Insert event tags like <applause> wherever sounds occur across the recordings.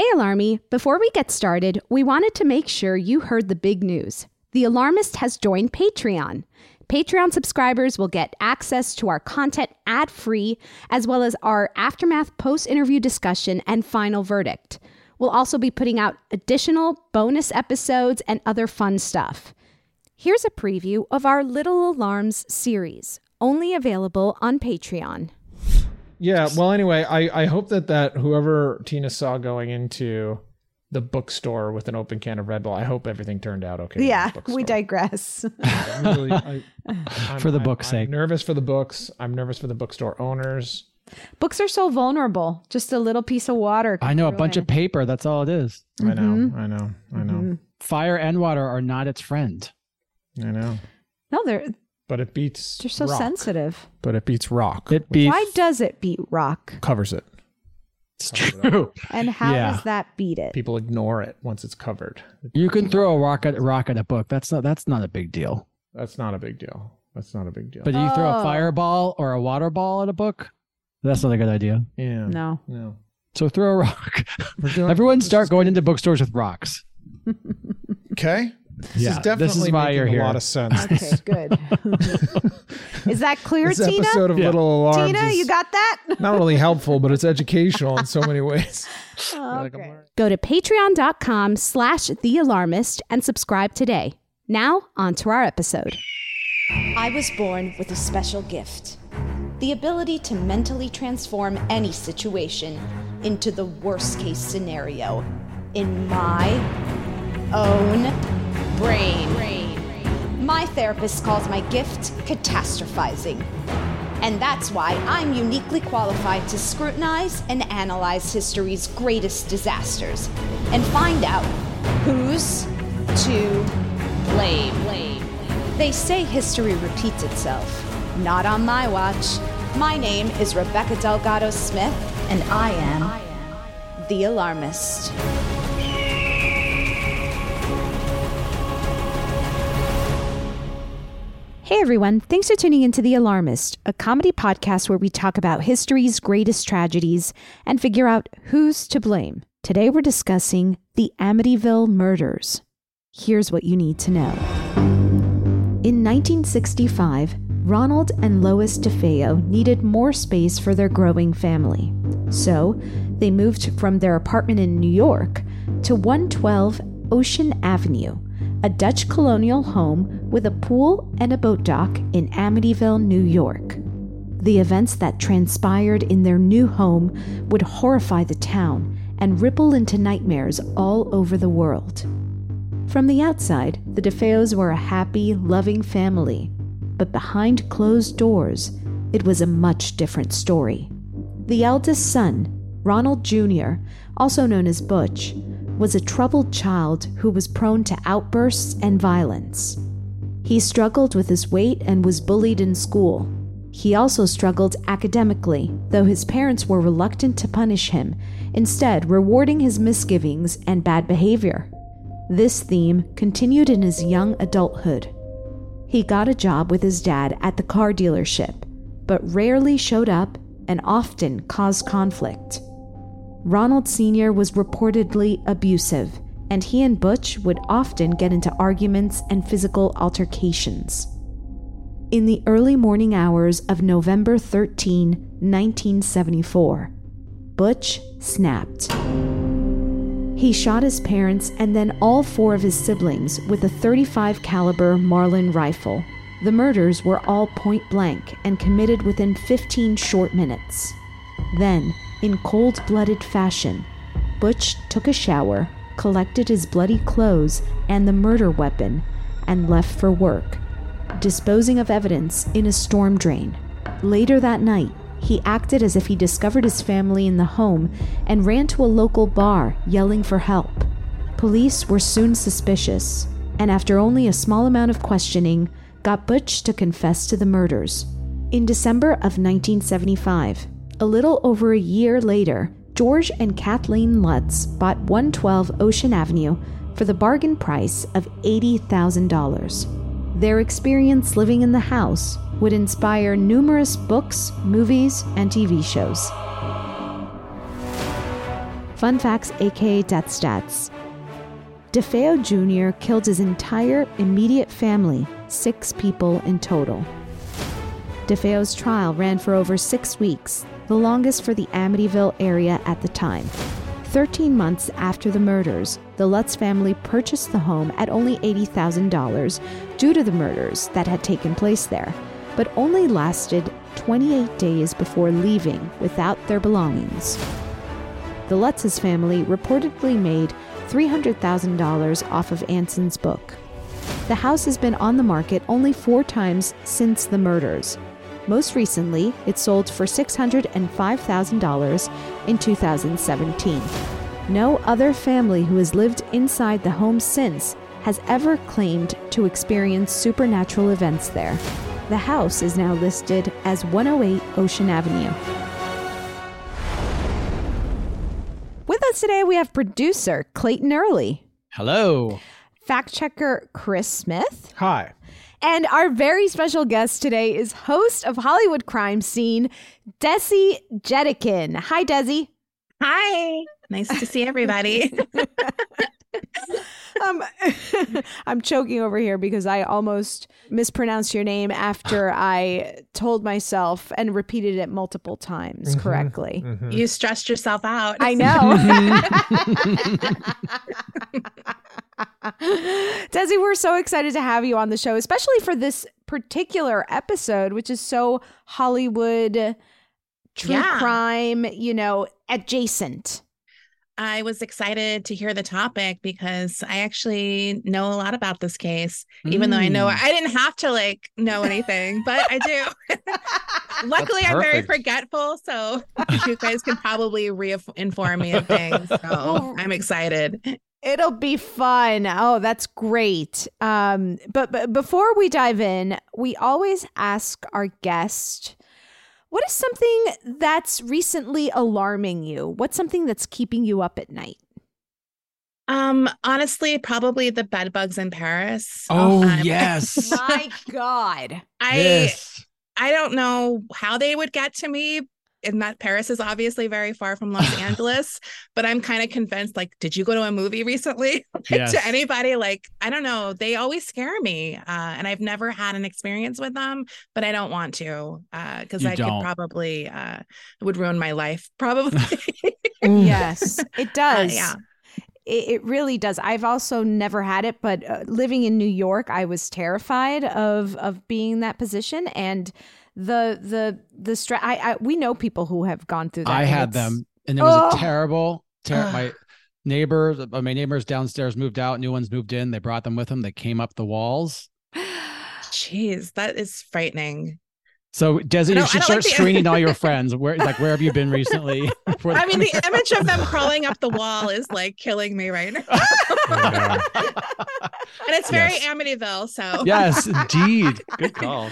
Hey, Alarmy! Before we get started, we wanted to make sure you heard the big news. The Alarmist has joined Patreon. Patreon subscribers will get access to our content ad free, as well as our aftermath post interview discussion and final verdict. We'll also be putting out additional bonus episodes and other fun stuff. Here's a preview of our Little Alarms series, only available on Patreon. Yeah. Well, anyway, I I hope that that whoever Tina saw going into the bookstore with an open can of Red Bull, I hope everything turned out okay. Yeah, we digress. I'm really- I- <laughs> I'm- For the I'm- book's I'm sake. nervous for the books. I'm nervous for the bookstore owners. Books are so vulnerable. Just a little piece of water. I know a bunch of paper. That's all it is. I know. Mhm. I know. I know. Mhm. Fire and water are not its friend. I know. No, they're But it beats. they're so rock. sensitive. But it beats rock. It beats. Why does it beat rock? covers it. It's true. And how Yeah. does that beat it? People ignore it once it's covered. You can throw a rock at rock at a book. That's not. That's not a big deal. That's not a big deal. That's not a big deal. But you throw Oh. a fireball or a water ball at a book. That's not a good idea. yeah. No. No. So throw a rock. Doing- <laughs> Everyone start going into bookstores with rocks. Okay. This Yeah, is this definitely is why making you're a lot of sense. Okay, good. <laughs> is that clear, this Tina? episode of Yeah. Little Alarms Tina, you got that? not only helpful, but it's educational in so many ways. <laughs> Like, I'm okay. learning. Go to patreon.com slash the alarmist and subscribe today. Now, on to our episode. I was born with a special gift the ability to mentally transform any situation into the worst case scenario in my own brain. My therapist calls my gift catastrophizing. And that's why I'm uniquely qualified to scrutinize and analyze history's greatest disasters and find out who's to blame. They say history repeats itself. Not on my watch. My name is Rebecca Delgado Smith, and I am the alarmist. Hey everyone, thanks for tuning into The Alarmist, a comedy podcast where we talk about history's greatest tragedies and figure out who's to blame. Today we're discussing the Amityville murders. Here's what you need to know. In 1965, Ronald and Lois DeFeo needed more space for their growing family. So, they moved from their apartment in New York to 112 Ocean Avenue, a Dutch colonial home with a pool and a boat dock in Amityville, New York. The events that transpired in their new home would horrify the town and ripple into nightmares all over the world. From the outside, the DeFeos were a happy, loving family, but behind closed doors, it was a much different story. The eldest son, Ronald Jr., also known as Butch, was a troubled child who was prone to outbursts and violence. He struggled with his weight and was bullied in school. He also struggled academically, though his parents were reluctant to punish him, instead, rewarding his misgivings and bad behavior. This theme continued in his young adulthood. He got a job with his dad at the car dealership, but rarely showed up and often caused conflict. Ronald Sr. was reportedly abusive, and he and Butch would often get into arguments and physical altercations. In the early morning hours of November 13, 1974, Butch snapped. He shot his parents and then all four of his siblings with a 35 caliber Marlin rifle. The murders were all point blank and committed within 15 short minutes. Then, in cold blooded fashion, Butch took a shower, collected his bloody clothes and the murder weapon, and left for work, disposing of evidence in a storm drain. Later that night, he acted as if he discovered his family in the home and ran to a local bar, yelling for help. Police were soon suspicious, and after only a small amount of questioning, got Butch to confess to the murders. In December of 1975, a little over a year later, George and Kathleen Lutz bought 112 Ocean Avenue for the bargain price of $80,000. Their experience living in the house would inspire numerous books, movies, and TV shows. Fun facts, aka death stats. DeFeo Jr. killed his entire immediate family, six people in total. DeFeo's trial ran for over six weeks, the longest for the Amityville area at the time. 13 months after the murders, the Lutz family purchased the home at only $80,000 due to the murders that had taken place there, but only lasted 28 days before leaving without their belongings. The Lutz's family reportedly made $300,000 off of Anson's book. The house has been on the market only four times since the murders, most recently, it sold for $605,000 in 2017. No other family who has lived inside the home since has ever claimed to experience supernatural events there. The house is now listed as 108 Ocean Avenue. With us today, we have producer Clayton Early, Hello. fact checker Chris Smith, Hi. And our very special guest today is host of Hollywood Crime Scene, Desi Jedeikin. Hi, Desi. Hi. Nice to see everybody. <laughs> <laughs> um, <laughs> I'm choking over here because I almost mispronounced your name after <gasps> I told myself and repeated it multiple times Mhm. correctly. Mhm. you stressed yourself out. I know. <laughs> Desi, we're so excited to have you on the show, especially for this particular episode, which is so Hollywood true Yeah. crime, you know, adjacent. I was excited to hear the topic because I actually know a lot about this case, even though I know Mm. I didn't have to like know anything, but I do. <laughs> <laughs> Luckily, I'm very forgetful, so you guys can probably re-inform me of things. So I'm excited. It'll be fun. Oh, that's great. Um, but, but before we dive in, we always ask our guest, what is something that's recently alarming you? What's something that's keeping you up at night? Um, honestly, probably the bed bugs in Paris. Oh, Um, <laughs> My God. I yes. I don't know how they would get to me, and that Paris is obviously very far from Los <laughs> Angeles, but I'm kind of convinced like, did you go to a movie recently? <laughs> Like, Yes. to anybody, like, I don't know. They always scare me. Uh, and I've never had an experience with them, but I don't want to because You I don't. could probably, uh, would ruin my life, <laughs> probably. yes, it does. Uh, yeah. It, it really does. I've also never had it, but uh, living in New York, I was terrified of of being in that position and the the the stress. I, I we know people who have gone through that. I had it's- them, and it was Oh. a terrible. Ter- my neighbors, uh, my neighbors downstairs moved out. New ones moved in. They brought them with them. They came up the walls. Jeez, that is frightening. So I Desi, you should start like the- screening all your <laughs> friends. Where like where have you been recently? <laughs> I mean, them? the image of them crawling up the <laughs> wall is like killing me right now. and it's very Yes. Amityville, so yes, indeed. Good call.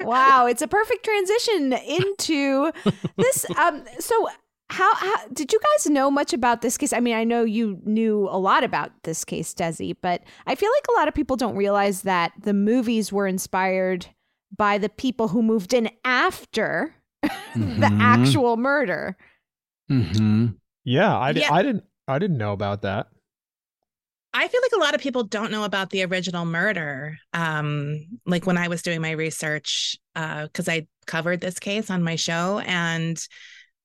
Wow, it's a perfect transition into this. Um, so how, how did you guys know much about this case? I mean, I know you knew a lot about this case, Desi, but I feel like a lot of people don't realize that the movies were inspired by the people who moved in after <laughs> the Mhm. actual murder. Mm-hmm. Yeah, I, Yeah. I didn't I didn't know about that. I feel like a lot of people don't know about the original murder. Um, like when I was doing my research, because I covered this case on my show, and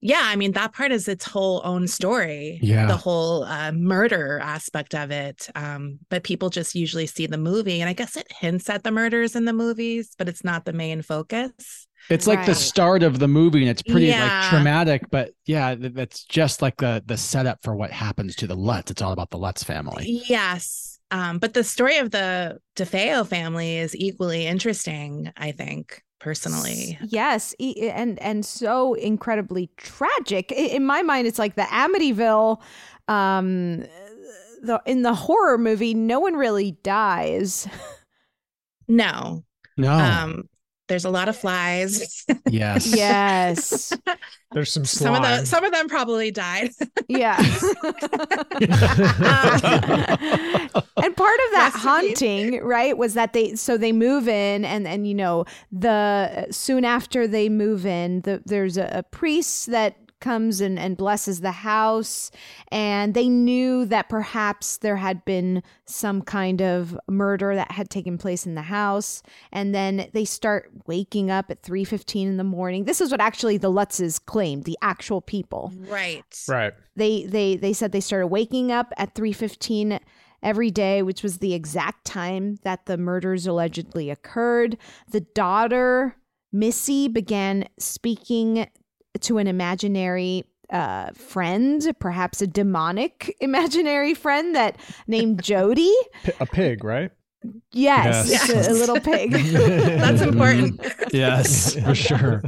yeah, I mean that part is its whole own story. Yeah. the whole uh, murder aspect of it. Um, but people just usually see the movie, and I guess it hints at the murders in the movies, but it's not the main focus. It's like the start of the movie, and it's pretty Yeah. like traumatic. But yeah, th- that's just like the the setup for what happens to the Lutz. It's all about the Lutz family. Yes. Um, but the story of the DeFeo family is equally interesting, I think, personally. Yes, and and so incredibly tragic. In my mind, it's like the Amityville. Um, the in the horror movie, no one really dies. <laughs> No. No. Um, there's a lot of flies. yes. Yes. <laughs> There's some some of slime. the some of them probably died. Yeah. <laughs> and part of that Rest haunting, right, was that they so they move in and and you know the soon after they move in, the, there's a, a priest that comes and, and blesses the house. And they knew that perhaps there had been some kind of murder that had taken place in the house. And then they start waking up at 3.15 in the morning. This is what actually the lutzes claimed the actual people. Right. right. they they they said they started waking up at 3:15 every day which was the exact time that the murders allegedly occurred. The daughter Missy began speaking to an imaginary uh, friend, perhaps a demonic <laughs> imaginary friend that named <laughs> Jody. P- a pig, right? Yes, Yes. it's a, a little <laughs> pig. That's important. Yes, for sure.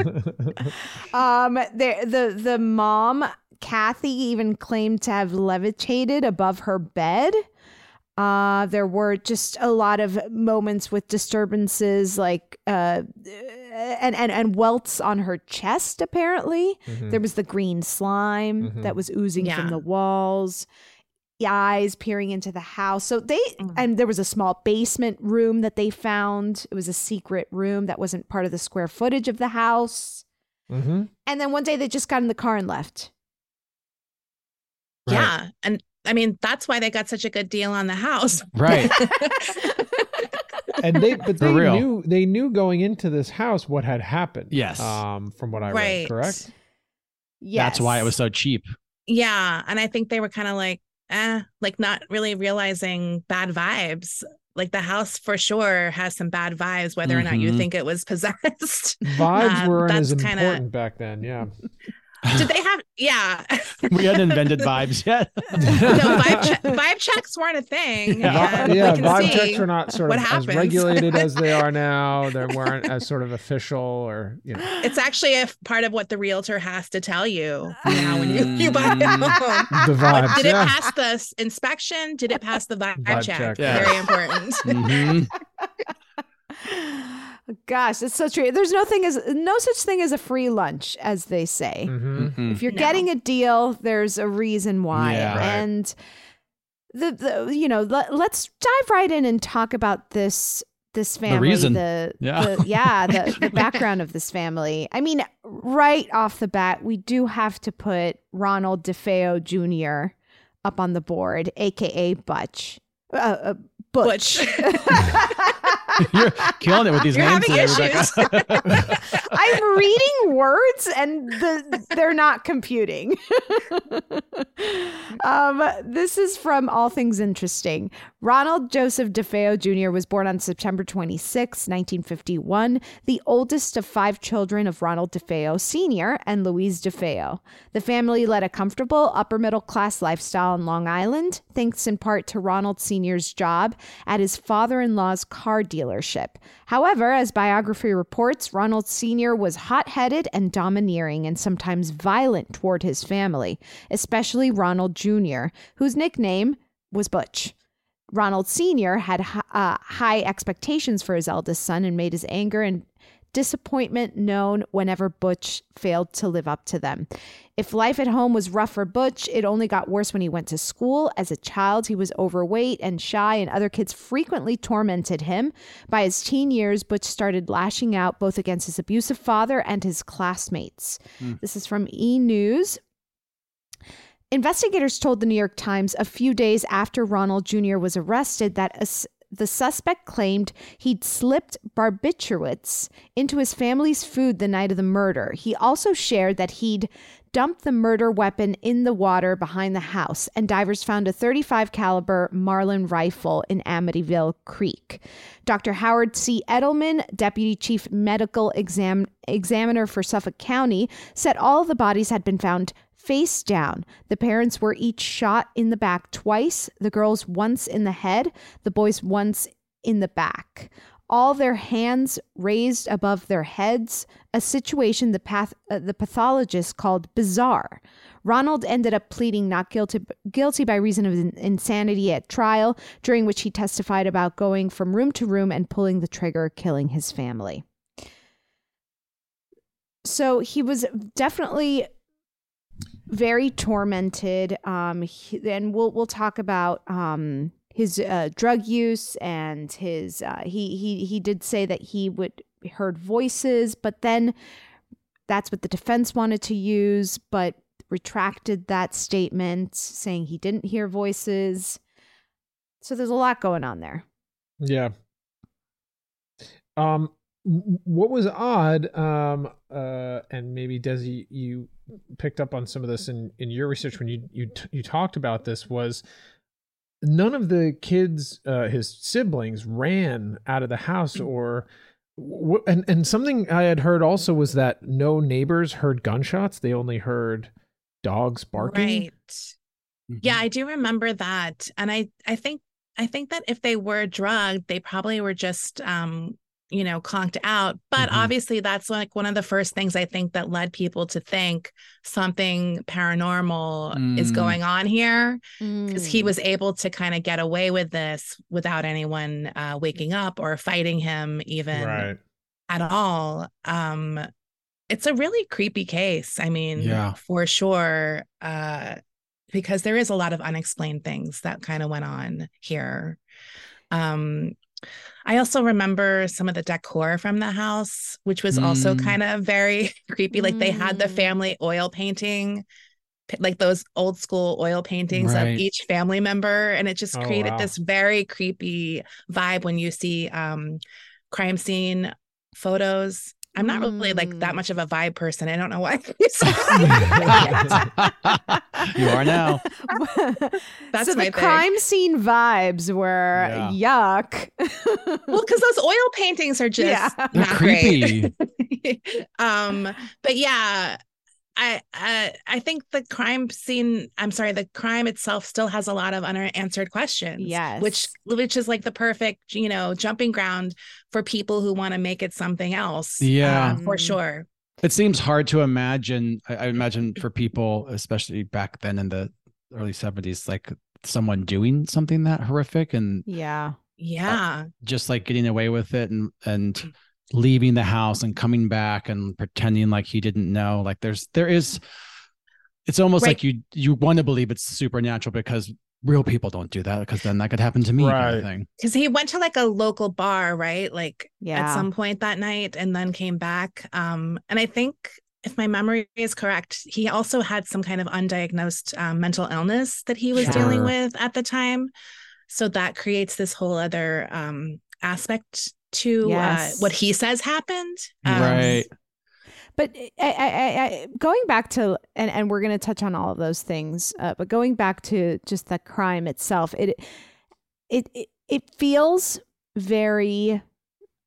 Um, the the the mom, Kathy, even claimed to have levitated above her bed. Uh, there were just a lot of moments with disturbances, like uh, and and and welts on her chest. Apparently, there was the green slime Mhm. that was oozing from the walls. the Eyes peering into the house. So they, Mm. and there was a small basement room that they found. It was a secret room that wasn't part of the square footage of the house. Mm-hmm. And then one day they just got in the car and left. Yeah. And I mean, that's why they got such a good deal on the house. Right. <laughs> And they, but <laughs> they real. knew they knew going into this house what had happened. Yes. Um, from what I read, correct? Yes. That's why it was so cheap. Yeah. And I think they were kind of like, eh, like not really realizing bad vibes. Like the house for sure has some bad vibes, whether or not you Mhm. think it was <laughs> possessed. Vibes Um, weren't as that's kinda- important back then. Yeah. <laughs> Did they have? Yeah. <laughs> We hadn't invented vibes yet. <laughs> no, vibe, che- vibe checks weren't a thing. Yeah. yeah, vibe checks were not sort what of as regulated as they are <laughs> now. They weren't as sort of official or you know. It's actually a f- part of what the realtor has to tell you now when you, you buy a Mm. home. The Like, vibes. did it yeah. pass the inspection? Did it pass the vibe, Vibe check? check. Yeah. Very important. Mhm. Gosh, it's so true. There's no thing as no such thing as a free lunch, as they say. Mhm. Mhm. If you're No. getting a deal, there's a reason why. Yeah. Right. And the, the you know, let, let's dive right in and talk about this this family reason. the Yeah. the, yeah the, <laughs> the background of this family i mean right off the bat we do have to put ronald defeo jr up on the board aka butch uh, uh, butch, <laughs> <laughs> <laughs> You're killing it with these You're names having today, issues. Rebecca. <laughs> i'm reading words and the, they're not computing <laughs> um, this is from All That's Interesting. Ronald Joseph DeFeo Jr. was born on September 26, 1951, the oldest of five children of Ronald DeFeo Sr. and Louise DeFeo. The family led a comfortable upper middle class lifestyle in Long Island, thanks in part to Ronald Sr.'s job at his father in law's car dealership. However, as biography reports, Ronald Sr. was hot headed and domineering and sometimes violent toward his family, especially Ronald Jr., whose nickname was Butch. Ronald Sr. had uh, high expectations for his eldest son and made his anger and disappointment known whenever Butch failed to live up to them. If life at home was rough for Butch, it only got worse when he went to school. As a child, he was overweight and shy, and other kids frequently tormented him. By his teen years, Butch started lashing out both against his abusive father and his classmates. Hmm. This is from E News. Investigators told the New York Times a few days after Ronald Jr. was arrested that the suspect claimed he'd slipped barbiturates into his family's food the night of the murder. He also shared that he'd dumped the murder weapon in the water behind the house, and divers found a 35 caliber Marlin rifle in Amityville Creek. Dr. Howard C. Edelman, deputy chief medical exam- examiner for Suffolk County, said all the bodies had been found face down. The parents were each shot in the back twice, the girls once in the head, the boys once in the back. All their hands raised above their heads, a situation the, path- uh, the pathologist called bizarre. Ronald ended up pleading not guilty, guilty by reason of in- insanity at trial, during which he testified about going from room to room and pulling the trigger, killing his family. So he was definitely very tormented. Um, he, and we'll we'll talk about um his uh, drug use and his uh, he he he did say that he would heard voices, but then that's what the defense wanted to use, but retracted that statement, saying he didn't hear voices. So there's a lot going on there. Yeah. Um, what was odd, um, uh, and maybe Desi, you picked up on some of this in in your research when you you t- you talked about this was none of the kids, uh, his siblings, ran out of the house or. w- And and something I had heard also was that no neighbors heard gunshots; they only heard dogs barking. Right. Yeah, I do remember that. And I I think I think that if they were drugged, they probably were just um, you know, conked out. But Mhm. obviously that's like one of the first things I think that led people to think something paranormal is Mm. going on here. Because he Mm. was able to kind of get away with this without anyone uh, waking up or fighting him even Right. at all. Um, it's a really creepy case. I mean, Yeah. for sure. Uh, because there is a lot of unexplained things that kind of went on here. Um, I also remember some of the decor from the house, which was also Mm. kind of very <laughs> creepy. Like they had the Mm. family oil painting, like those old school oil paintings Right. of each family member. And it just Oh, created wow. this very creepy vibe when you see um, crime scene photos. I'm not really like that much of a vibe person. I don't know why. <laughs> <laughs> You are now. <laughs> That's so my the thing. crime scene vibes were yuck. well, because those oil paintings are just Yeah. They're not great. creepy. um, but yeah, I I I think the crime scene. I'm sorry, the crime itself still has a lot of unanswered questions. Yes. which which is like the perfect you know jumping ground for people who want to make it something else. Um, yeah. um, for sure. It seems hard to imagine. I, I imagine for people, especially back then in the early 70s, like someone doing something that horrific and yeah. Yeah. Uh, just like getting away with it and and mm. Leaving the house and coming back and pretending like he didn't know. Like there's there is it's almost Right. like you you want to believe it's supernatural because real people don't do that because then that could happen to me kind of thing. because he went to like a local bar, right? Like Yeah. at some point that night, and then came back. Um, and I think if my memory is correct, he also had some kind of undiagnosed um, mental illness that he was dealing with at the time. So that creates this whole other um, aspect to Yes. uh, what he says happened. Um, right. But I, I, I, I, going back to, and, and we're going to touch on all of those things, uh, but going back to just the crime itself, it, it, it, it feels very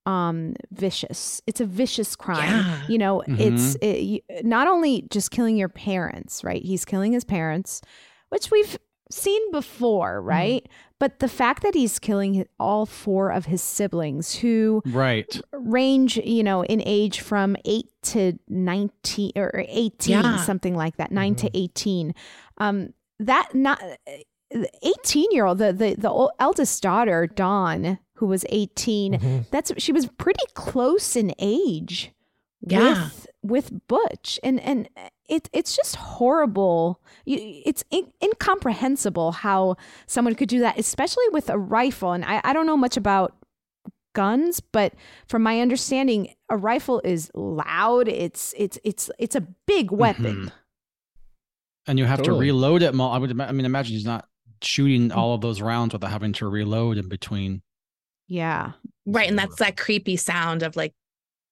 um vicious it's a vicious crime Yeah. you know it's it, you- not only just killing your parents right he's killing his parents which we've seen before right but the fact that he's killing all four of his siblings who Right. range, you know, in age from 8 to 19 or 18, Yeah. something like that, 9 to 18. Um that not 18 year old the, the the eldest daughter Dawn who was 18 Mm-hmm. that's she was pretty close in age Yeah. with with Butch and and it it's just horrible it's in, incomprehensible how someone could do that especially with a rifle and I, I don't know much about guns but from my understanding a rifle is loud it's it's it's it's a big weapon Mhm. And you have Totally. to reload it. I would. I mean, imagine he's not shooting all of those rounds without having to reload in between. yeah Right. And that's that creepy sound of like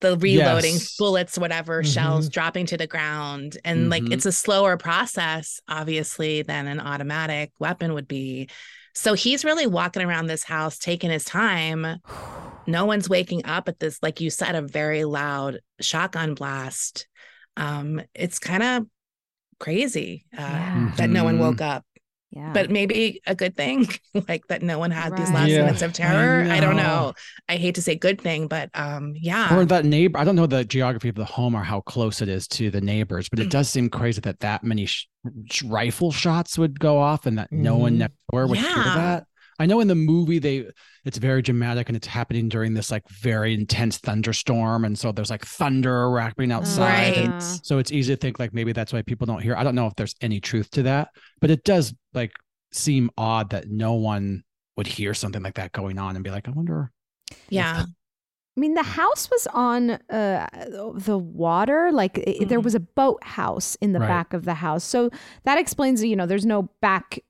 the reloading Yes. bullets, whatever shells Mhm. dropping to the ground. And like Mhm. it's a slower process, obviously, than an automatic weapon would be. So he's really walking around this house, taking his time. No one's waking up at this, like you said, a very loud shotgun blast. Um, it's kind of crazy uh, Yeah. that no one Mhm. woke up. Yeah But maybe a good thing, <laughs> like that no one had these last Yeah, minutes of terror. I, don't know. know. I hate to say good thing, but um, yeah. Or that neighbor. I don't know the geography of the home or how close it is to the neighbors, but it does seem crazy that that many sh- sh- rifle shots would go off and that no one Mhm. next door would hear that. I know in the movie they it's very dramatic and it's happening during this like very intense thunderstorm and so there's like thunder rapping outside and Uh, so it's easy to think like maybe that's why people don't hear. I don't know if there's any truth to that, but it does like seem odd that no one would hear something like that going on and be like, I wonder. yeah. I mean, the house was on uh, the water. Like i there Mhm. was a boathouse in the Right. back of the house, so that explains. You know, there's no back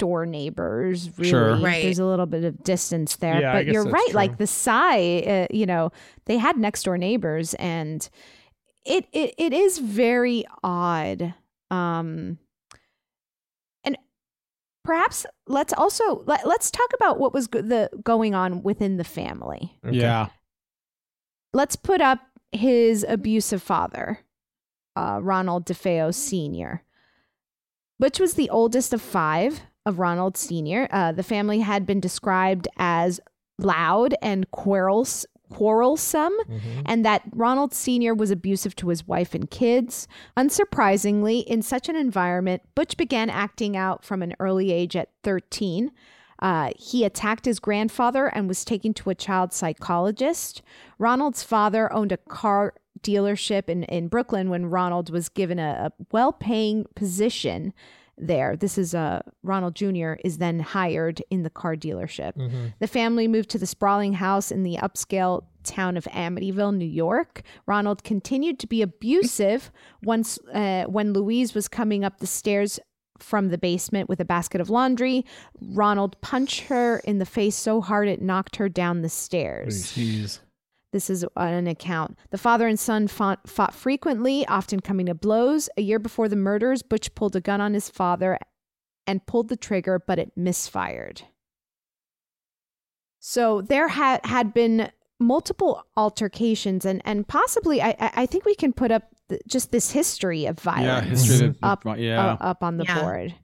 door neighbors. Really. Sure. Right. There's a little bit of distance there, Yeah, but you're right. true. Like the Psy, uh, you know, they had next door neighbors, and it it it is very odd. Um, and perhaps let's also let, let's talk about what was go- the going on within the family Okay. Yeah. let's put up his abusive father, uh, Ronald DeFeo Sr. which was the oldest of five of Ronald Sr. Uh, the family had been described as loud and quarrels- quarrelsome, Mhm. and that Ronald Sr. was abusive to his wife and kids. Unsurprisingly, in such an environment, Butch began acting out from an early age at 13. Uh, he attacked his grandfather and was taken to a child psychologist. Ronald's father owned a car dealership in, in Brooklyn when Ronald was given a, a well paying position there. This is uh, Ronald Jr. is then hired in the car dealership. Mhm. The family moved to the sprawling house in the upscale town of Amityville, New York. Ronald continued to be abusive once uh, when Louise was coming up the stairs from the basement with a basket of laundry. Ronald punched her in the face so hard it knocked her down the stairs. Jeez. This is an account. The father and son fought, fought frequently, often coming to blows. A year before the murders, Butch pulled a gun on his father and pulled the trigger, but it misfired. So there had had been multiple altercations, and and possibly I I I think we can put up th- just this history of Yeah. violence History of up yeah. uh, up on the Yeah. board.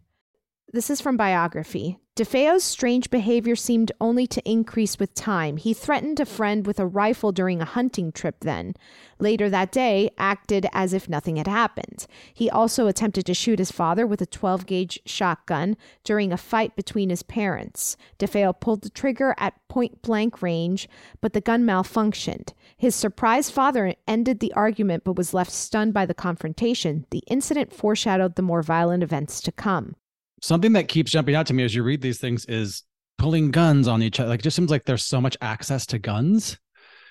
This is from biography. DeFeo's strange behavior seemed only to increase with time. He threatened a friend with a rifle during a hunting trip then. Later that day, acted as if nothing had happened. He also attempted to shoot his father with a 12 gauge shotgun during a fight between his parents. DeFeo pulled the trigger at point blank range, but the gun malfunctioned. His surprised father ended the argument but was left stunned by the confrontation. The incident foreshadowed the more violent events to come. Something that keeps jumping out to me as you read these things is pulling guns on each other. Like, it just seems like there's so much access to guns.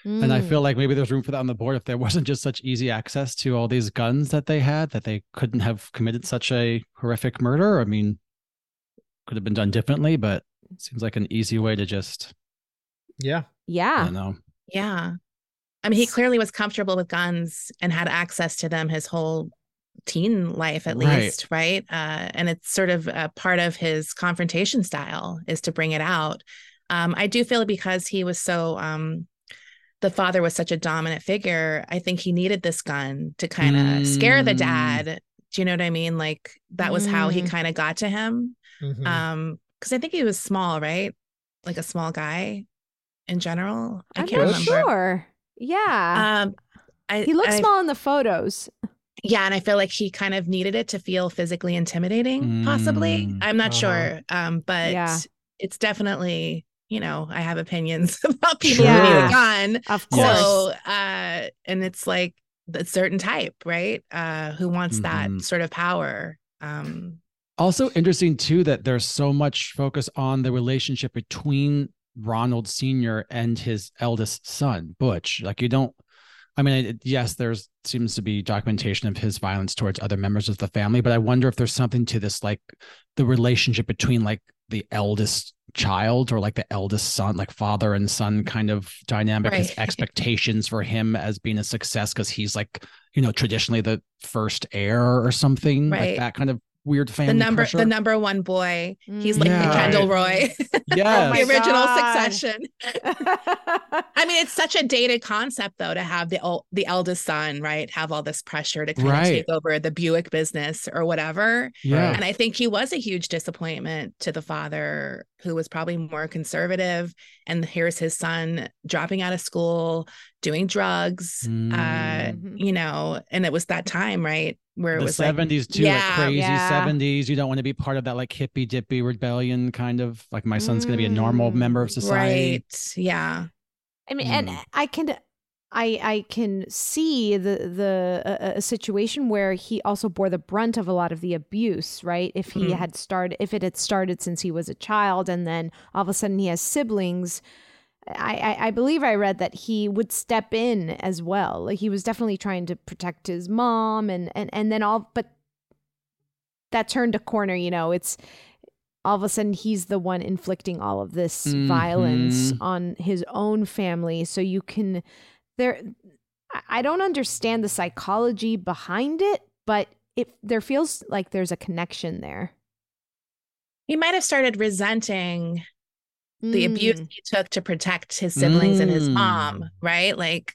And I Mm. feel like maybe there's room for that on the board if there <laughs> wasn't just such easy access to all these guns that they had that they couldn't have committed such a horrific murder. I mean, could have been done differently, but it seems like an easy way to just, Yeah. I yeah. don't know. Yeah. I mean, he clearly was comfortable with guns and had access to them his whole teen life, at Right. least, right? Uh, and it's sort of a part of his confrontation style is to bring it out. Um, I do feel because he was so, um, the father was such a dominant figure. I think he needed this gun to kind of scare the Mm. dad. Do you know what I mean? Like that was how he Mm. kind of got to him. Mhm. Um, because I think he was small, right? Like a small guy in general. I I'm can't not remember. sure. Yeah. Um, I, he looks I- small in the photos. Yeah, and I feel like he kind of needed it to feel physically intimidating, possibly. Mm, I'm not uh-huh. sure, um, but Yeah. it's definitely, you know, I have opinions <laughs> about people Sure. who need a gun. Of course. So, uh, and it's like a certain type, right? Uh, who wants that Mhm. sort of power? Um, Also interesting too that there's so much focus on the relationship between Ronald Sr. and his eldest son, Butch. Like you don't I mean, it, yes, there's seems to be documentation of his violence towards other members of the family, but I wonder if there's something to this, like the relationship between like the eldest child or like the eldest son, like father and son kind of dynamic, his <laughs> expectations for him as being a success because he's like, you know, traditionally the first heir or something, like that kind of weird family the number, pressure. the number one boy. He's like Yeah. the Kendall Roy, Yes. my <laughs> the original God. Succession. <laughs> I mean, it's such a dated concept, though, to have the ol- the eldest son, right, have all this pressure to kind Right. of take over the Buick business or whatever. Yeah. And I think he was a huge disappointment to the father, who was probably more conservative. And here's his son dropping out of school, doing drugs, uh, Mhm. you know, and it was that time, right, where it the was like, 70s too, Yeah, like crazy yeah. 70s. You don't want to be part of that like hippy dippy rebellion kind of like my son's going to be a normal member of society. right, yeah, I mean, and Mm. I can, I I can see the the a, a situation where he also bore the brunt of a lot of the abuse, right? If he Mhm. had started, if it had started since he was a child, and then all of a sudden he has siblings. I, I, I believe I read that he would step in as well. Like he was definitely trying to protect his mom and, and, and then all but that turned a corner, you know, it's all of a sudden he's the one inflicting all of this violence Mhm. on his own family. So you can there I- I don't understand the psychology behind it, but it there feels like there's a connection there. he might have started resenting the abuse Mm. he took to protect his siblings and his mom, Mm. right? Like,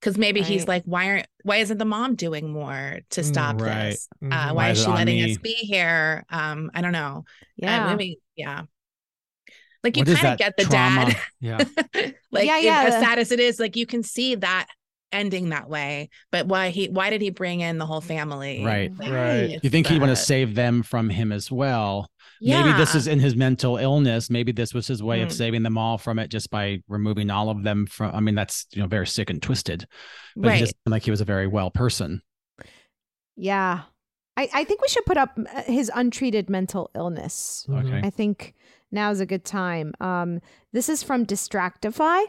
because maybe he's like, why aren't why isn't the mom doing more to Mm, stop right. this? Uh, Why why is she letting me? us be here? Um, I don't know. Uh, Yeah. maybe, yeah. Like you kind of get the trauma? dad, Yeah. <laughs> like Yeah, yeah. as sad as it is, like you can see that ending that way. But why he? Why did he bring in the whole family? Right. Like, Right. You think he'd want to save them from him as well. Yeah. Maybe this is in his mental illness. Maybe this was his way of Mm. saving them all from it just by removing all of them from. I mean, that's you know very sick and twisted. But he right. just seemed like he was a very well person. Yeah. I, I think we should put up uh, his untreated mental illness. Okay. I think now is a good time. Um, this is from Distractify.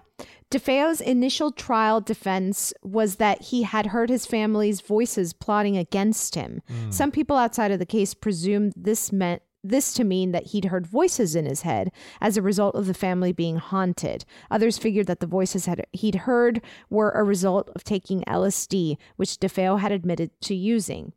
DeFeo's initial trial defense was that he had heard his family's voices plotting against him. Mm. Some people outside of the case presumed this meant this to mean that he'd heard voices in his head as a result of the family being haunted. Others figured that the voices had he'd heard were a result of taking LSD, which DeFeo had admitted to using.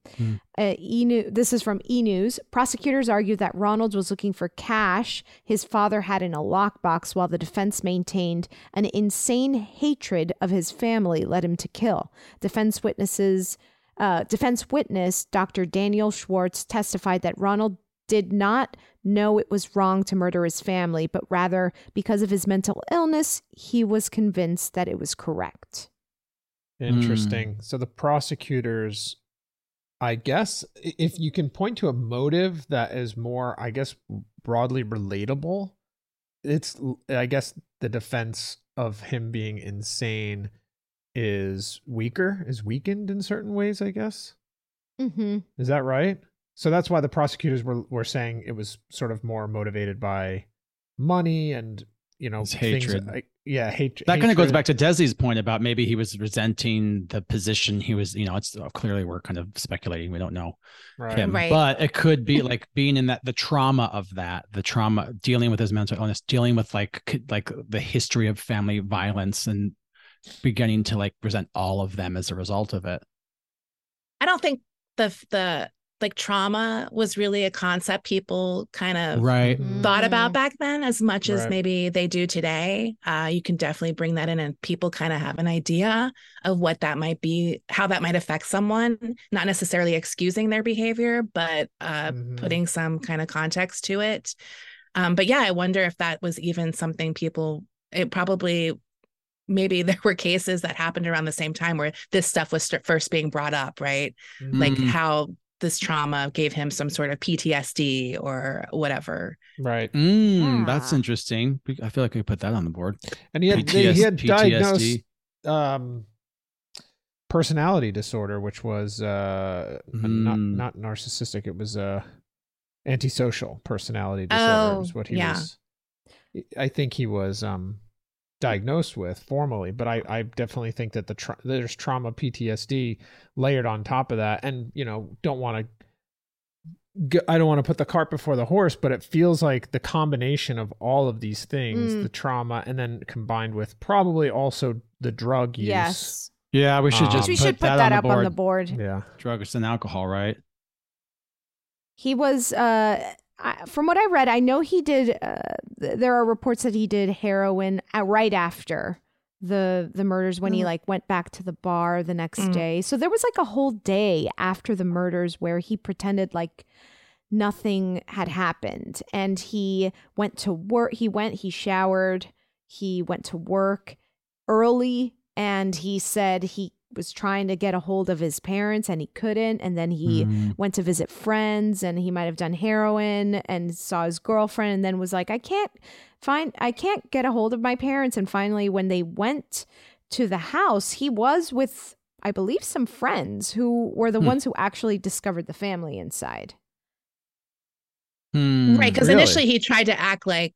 Uh, e this is from E News. Prosecutors argued that Ronald was looking for cash his father had in a lockbox, while the defense maintained an insane hatred of his family led him to kill. Defense witnesses. Uh, defense witness Dr. Daniel Schwartz testified that Ronald did not know it was wrong to murder his family, but rather because of his mental illness, he was convinced that it was correct. Interesting. So the prosecutors, I guess, if you can point to a motive that is more, I guess, broadly relatable, it's, I guess, the defense of him being insane is weaker, is weakened in certain ways, I guess. Mm-hmm. Is that right? So that's why the prosecutors were were saying it was sort of more motivated by money and you know His things hatred. like- yeah, hate. that kind of goes back to Desi's point about maybe he was resenting the position he was, you know, it's uh, clearly we're kind of speculating. We don't know Right. him, Right. but it could be <laughs> like being in that, the trauma of that, the trauma, dealing with his mental illness, dealing with like, like the history of family violence and beginning to like resent all of them as a result of it. I don't think the the like trauma was really a concept people kind of Right. thought about back then as much as Right. maybe they do today. Uh, you can definitely bring that in, and people kind of have an idea of what that might be, how that might affect someone. Not necessarily excusing their behavior, but uh, Mhm. putting some kind of context to it. Um, but yeah, I wonder if that was even something people. It probably. Maybe <laughs> there were cases that happened around the same time where this stuff was st- first being brought up, right? Like Mm. how this trauma gave him some sort of PTSD or whatever. right. Mm, That's interesting. I feel like we put that on the board. And he had they, he had PTSD. diagnosed um personality disorder, which was uh not Mm. not narcissistic. It was uh antisocial personality disorder. Oh, is what he yeah. was. I think he was um diagnosed with formally, but I I definitely think that the tra- there's trauma PTSD layered on top of that, and you know don't want to. I don't want to put the cart before the horse, but it feels like the combination of all of these things, Mm. the trauma, and then combined with probably also the drug use. Yes. Yeah, we should Um, just we put should put that, that, on up the on the board. Yeah. Drugs and alcohol, right? He was, uh, I, from what I read, I know he did. Uh, th- there are reports that he did heroin uh, right after the the murders when he Mm. like went back to the bar the next Mm. day. So there was like a whole day after the murders where he pretended like nothing had happened, and he went to work. He went. He showered. He went to work early, and he said he was trying to get a hold of his parents and he couldn't and then he Mm. went to visit friends and he might have done heroin and saw his girlfriend and then was like I can't find I can't get a hold of my parents and finally when they went to the house he was with I believe some friends who were the Hmm. ones who actually discovered the family inside. Hmm. right. Because really? initially he tried to act like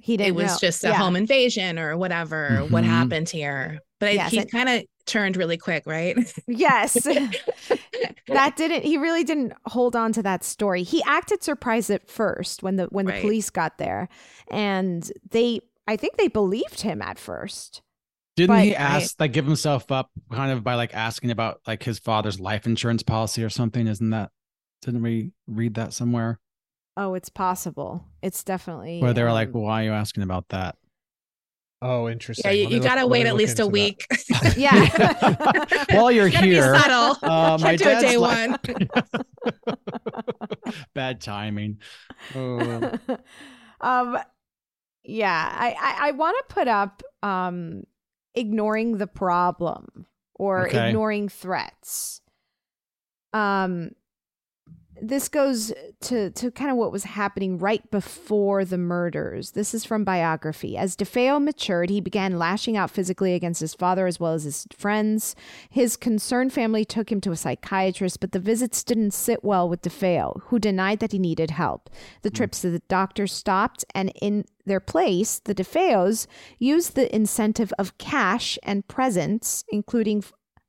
He didn't it was know. just a Yeah. home invasion or whatever, what Mhm. happened here. But Yes, he kind of turned really quick, right? <laughs> Yes. <laughs> that didn't he really didn't hold on to that story. He acted surprised at first when the when the Right. police got there and they I think they believed him at first. Didn't But he I- ask like give himself up kind of by like asking about like his father's life insurance policy or something? Isn't that didn't we read that somewhere? Oh, it's possible. It's definitely Where they were like, um, well, why are you asking about that? Oh, interesting. <laughs> <laughs> yeah, <laughs> you, you gotta let wait at least a week. Yeah. While you're Gotta here, be subtle. uh, my Don't do it dad's day li- one. Bad timing. Oh. um yeah, I I, I want to put up um ignoring the problem or Okay. ignoring threats. Um this goes to to kind of what was happening right before the murders. This is from biography. As DeFeo matured, he began lashing out physically against his father as well as his friends. His concerned family took him to a psychiatrist, but the visits didn't sit well with DeFeo, who denied that he needed help. The hmm. trips to the doctor stopped, and in their place, the DeFeos used the incentive of cash and presents, including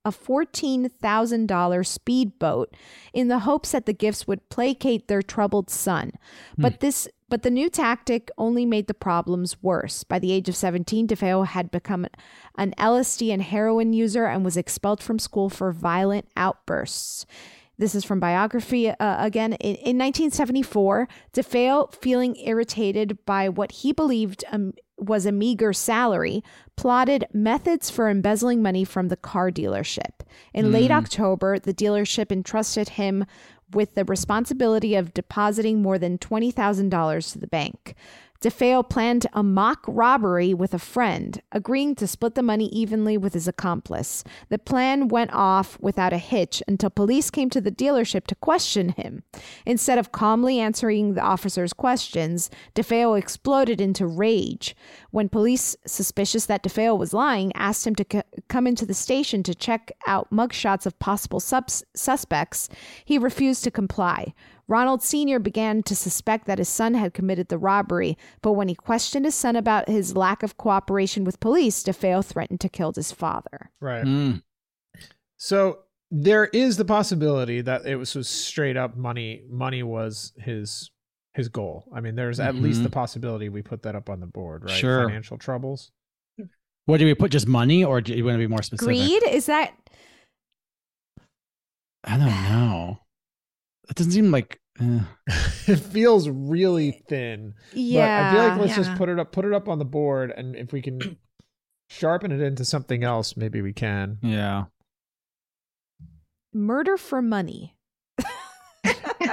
a $14,000 speedboat in the hopes that the gifts would placate their troubled son. But this but the new tactic only made the problems worse. By the age of 17, DeFeo had become an LSD and heroin user and was expelled from school for violent outbursts. This is from biography uh, again. In, in 1974, DeFeo, feeling irritated by what he believed um, was a meager salary, plotted methods for embezzling money from the car dealership. In hmm. late October, the dealership entrusted him with the responsibility of depositing more than $20,000 to the bank. DeFeo planned a mock robbery with a friend, agreeing to split the money evenly with his accomplice. The plan went off without a hitch until police came to the dealership to question him. Instead of calmly answering the officer's questions, DeFeo exploded into rage. When police, suspicious that DeFeo was lying, asked him to c- come into the station to check out mugshots of possible subs- suspects, he refused to comply. Ronald Sr. began to suspect that his son had committed the robbery, but when he questioned his son about his lack of cooperation with police, DeFeo threatened to kill his father. Right. Mm. So there is the possibility that it was, was straight up money. Money was his his goal. I mean, there's at least Mhm. the possibility we put that up on the board, right? Sure. Financial troubles. What do we put? Just money, or do you want to be more specific? Greed? Is that I don't <sighs> know. It doesn't seem like. eh. <laughs> it feels really thin. Yeah. But I feel like let's Yeah. just put it up put it up on the board and if we can <clears throat> sharpen it into something else, maybe we can. Yeah. murder for money?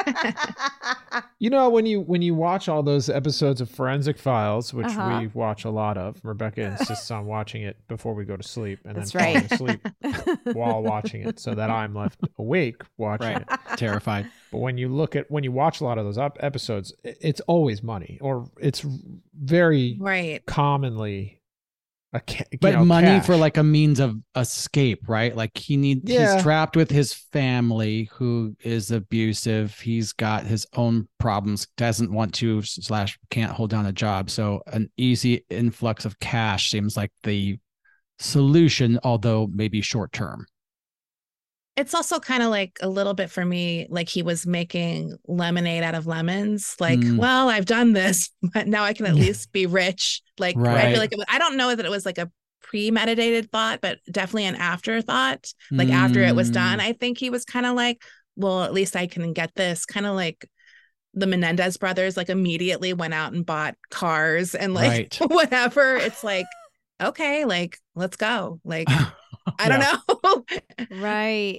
<laughs> You know when you when you watch all those episodes of Forensic Files, which Uh-huh. we watch a lot of, Rebecca insists on watching it before we go to sleep and That's then right. falling asleep while watching it so that I'm left awake watching Right. it. Terrified. But when you look at when you watch a lot of those up episodes, it's always money or it's very Right. commonly a ca- But know, money cash. for like a means of escape, right? Like he need Yeah. he's trapped with his family who is abusive. He's got his own problems, doesn't want to slash can't hold down a job. So an easy influx of cash seems like the solution, although maybe short term. It's also kind of like a little bit for me, like he was making lemonade out of lemons. Like, Mm. well, I've done this, <laughs> but now I can at least be rich. Like, I feel like it was, I don't know that it was like a premeditated thought, but definitely an afterthought. Like after it was done, Mm. I think he was kind of like, well, at least I can get this. Kind of like the Menendez brothers, like immediately went out and bought cars and like Right. <laughs> whatever. It's like, okay, like let's go. Like <laughs> I don't know. <laughs> right.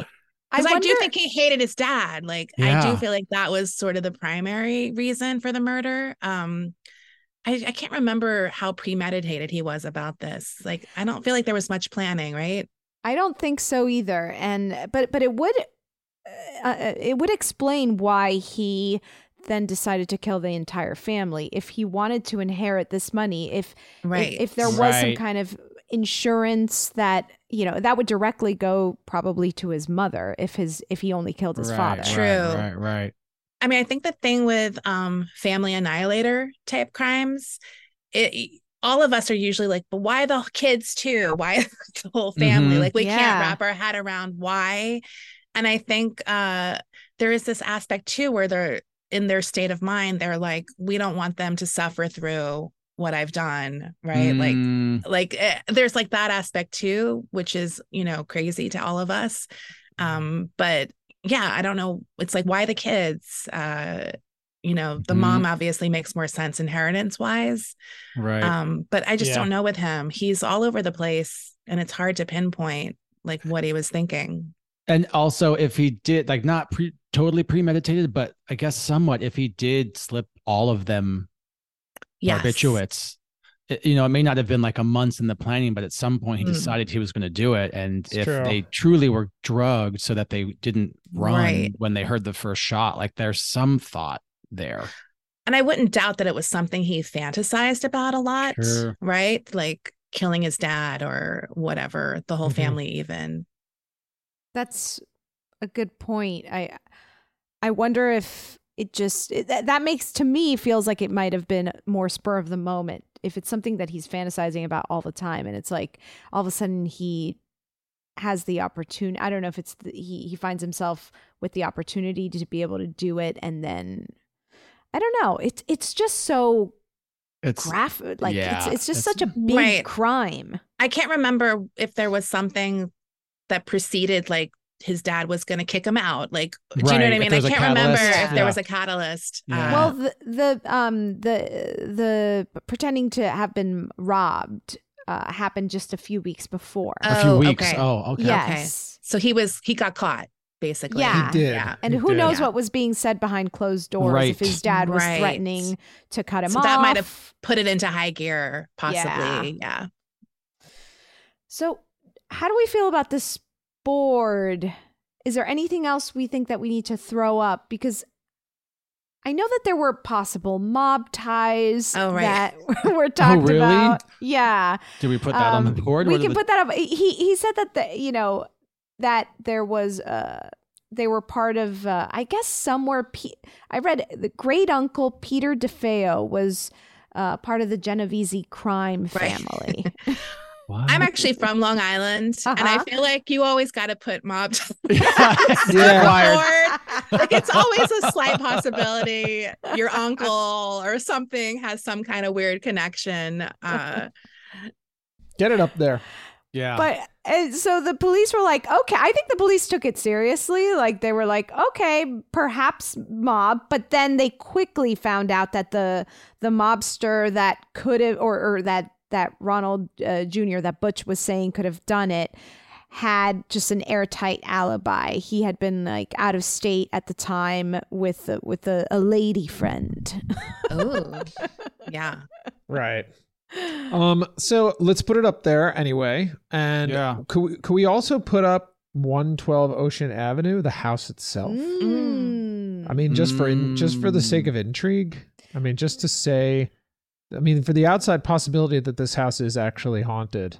Because I, do think he hated his dad. Like I do feel like that was sort of the primary reason for the murder. Um I, I can't remember how premeditated he was about this. Like I don't feel like there was much planning, right? I don't think so either. And but but it would uh, uh, it would explain why he then decided to kill the entire family if he wanted to inherit this money if if- Right. if, there was some kind of insurance that you know that would directly go probably to his mother if his if he only killed his Right, father right, True. Right, right. I mean, I think the thing with um family annihilator type crimes, it all of us are usually like, but why the kids too? Why <laughs> the whole family? Mhm. Like we Yeah. can't wrap our head around why. And I think uh there is this aspect too where they're in their state of mind, they're like, we don't want them to suffer through what I've done, right? Like Mm, like eh, there's like that aspect too which is you know crazy to all of us um but yeah i don't know it's like why the kids uh you know the Mhm. mom obviously makes more sense inheritance wise right. um but i just Yeah. don't know with him he's all over the place and it's hard to pinpoint like what he was thinking And also, if he did, like, not pre- totally premeditated, but I guess somewhat, if he did slip all of them yes barbiturates, it- you know, it may not have been like a months in the planning, but at some point he Mm. decided he was going to do it. And It's if true. they truly were drugged so that they didn't run Right. when they heard the first shot, like, there's some thought there. and i wouldn't doubt that it was something he fantasized about a lot Sure. right like killing his dad or whatever the whole Mhm. family even that's a good point i i wonder if it just it, that, that makes to me feels like it might have been more spur of the moment if it's something that he's fantasizing about all the time and it's like all of a sudden he has the opportunity i don't know if it's the, he he finds himself with the opportunity to be able to do it and then i don't know it's it's just so It's graph like yeah, it's it's just it's- such a big Right. crime I can't remember if there was something that preceded like his dad was going to kick him out. Like, do you know what I mean? I can't remember if yeah. there was a catalyst. Yeah. Uh, Well, the, the um the the pretending to have been robbed uh, happened just a few weeks before. a few Oh, weeks. okay. Oh, okay. yes, so he was he got caught basically. Yeah. He did. Yeah. and He who did. knows Yeah. what was being said behind closed doors Right. if his dad was Right. threatening to cut him So off. that might have put it into high gear, possibly. Yeah. So, how do we feel about this board? Is there anything else we think that we need to throw up? Because I know that there were possible mob ties Oh, right. that <laughs> <laughs> were talked oh, really? about. Yeah. Did we put that on the Um, board? We can the- put that up. He he said that the you know that there was uh they were part of. Uh, I guess somewhere. P- I read the great uncle Peter DeFeo was uh, part of the Genovese crime family. <laughs> I'm actually from Long Island, and I Uh-huh. feel like you always got to put mob. <laughs> <laughs> <laughs> Yeah. like it's always a slight possibility your uncle or something has some kind of weird connection. Uh, Get it up there. Yeah. But and so the police were like, okay, I think the police took it seriously. Like they were like, okay, perhaps mob. But then they quickly found out that the the mobster that could have, or, or that that Ronald uh, Jr. that Butch was saying could have done it, had just an airtight alibi. He had been like out of state at the time with a, with a, a lady friend. <laughs> oh, yeah. Right. Um. So let's put it up there anyway. And Yeah. could we, could we also put up 112 Ocean Avenue, the house itself? Mm. I mean, just for in, just for the sake of intrigue. I mean, just to say, I mean, for the outside possibility that this house is actually haunted.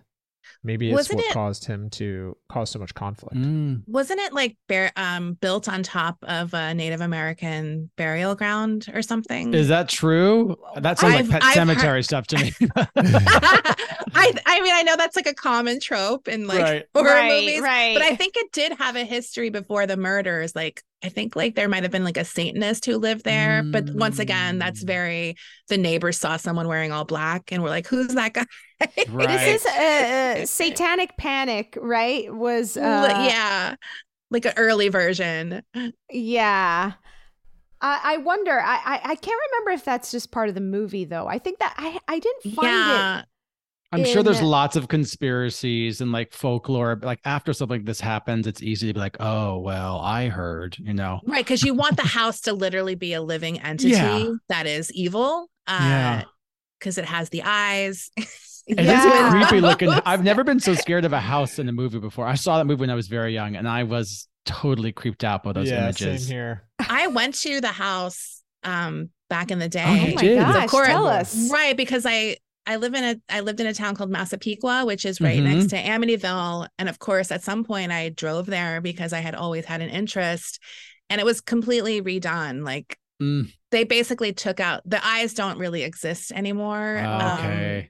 Maybe it's Wasn't what it- caused him to cause so much conflict. Mm. Wasn't it like bear, um, built on top of a Native American burial ground or something? Is that true? That sounds I've- like pet I've cemetery stuff to me. <laughs> <laughs> I I mean I know that's like a common trope in like Right. horror Right, movies, right. but I think it did have a history before the murders. Like I think like there might have been like a Satanist who lived there, but once again, that's Mm. very the neighbors saw someone wearing all black and were like, "Who's that guy?" <laughs> right. This is a, a satanic panic, right? Was uh, yeah, like an early version. Yeah. I, I wonder. I, I I can't remember if that's just part of the movie though. I think that I I didn't find Yeah. it. I'm sure there's lots of conspiracies and like folklore. Like after something like this happens, it's easy to be like, oh, well, I heard, you know. Right, because you want the house to literally be a living entity Yeah. that is evil. Uh, Yeah. because it has the eyes. <laughs> It is Yeah. a creepy looking. <laughs> I've never been so scared of a house in a movie before. I saw that movie when I was very young and I was totally creeped out by those yeah, images. same here. I went to the house um back in the day. Oh, Oh my gosh! Of course. Tell us. Right, because I I live in a I lived in a town called Massapequa, which is right Mhm. next to Amityville, and of course, at some point I drove there because I had always had an interest, and it was completely redone. Like Mm, they basically took out the eyes don't really exist anymore. um, okay.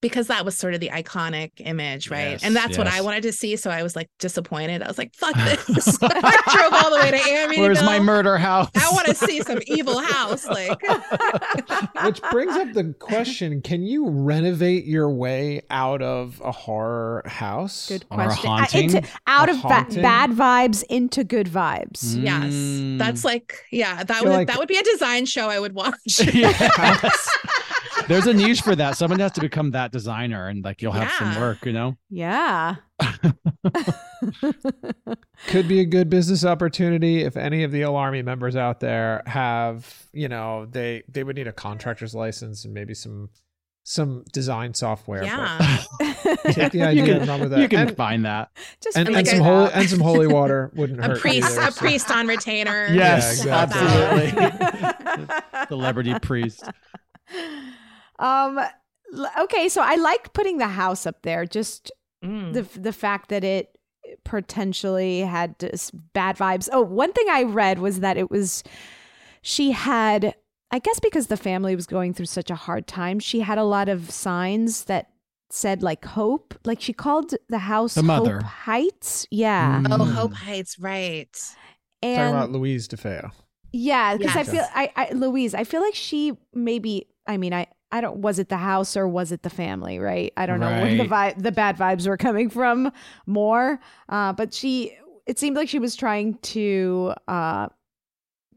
Because that was sort of the iconic image, right? Yes, and that's what I wanted to see. So I was like disappointed. I was like, fuck <laughs> this. <laughs> I drove all the way to Amityville. Where's my murder house? I want to see some evil house. Like, <laughs> Which brings up the question: Can you renovate your way out of a horror house? Good Or a question. Uh, into, out A of ba- bad vibes into good vibes. Mm. yes, that's like, yeah, that feel would like- that would be a design show I would watch. Yes. There's a niche for that. Someone has to become that designer and like you'll have some work, you know? Yeah. <laughs> Could be a good business opportunity if any of the Army members out there have, you know, they they would need a contractor's license and maybe some some design software. but yeah, <laughs> Take the you can, and run with that. you can And- find that. Just and, figure and some holy and some holy water wouldn't <laughs> a hurt. priest, either, a so- priest on retainer. Yes, Yeah, exactly. absolutely. Celebrity priest. Um okay, so I like putting the house up there just Mm. the the fact that it potentially had this bad vibes. Oh, one thing I read was that it was she had I guess because the family was going through such a hard time, she had a lot of signs that said like hope. Like she called the house The mother. Hope Heights. Yeah. Oh, Mm. Hope Heights, right? And Talking about Louise DeFeo. yeah, because I feel I, I Louise, I feel like she maybe I mean I I don't was it the house or was it the family, right? I don't know where the vi- the bad vibes were coming from more. Uh but she it seemed like she was trying to uh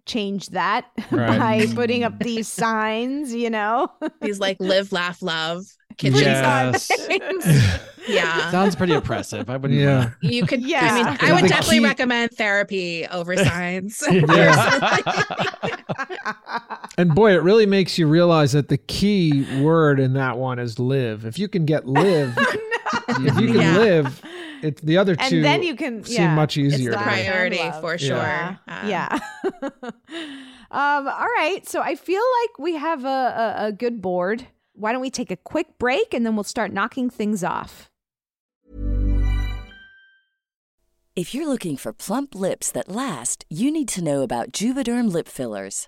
change that <laughs> Right. by putting up these signs, you know. These like live, laugh, love kitchen Yes. <laughs> signs. <laughs> yeah. Sounds pretty oppressive. I wouldn't Yeah. wanna- You could, Yeah. I mean, I would definitely key- recommend therapy over <laughs> signs. And boy, it really makes you realize that the key word in that one is live. If you can get live, if you can Yeah. live, it the other two. and two then you can seem yeah, much it's easier. the priority love. for sure. Yeah. Um, yeah. um, all right. So I feel like we have a, a, a good board. Why don't we take a quick break and then we'll start knocking things off? If you're looking for plump lips that last, you need to know about Juvederm lip fillers.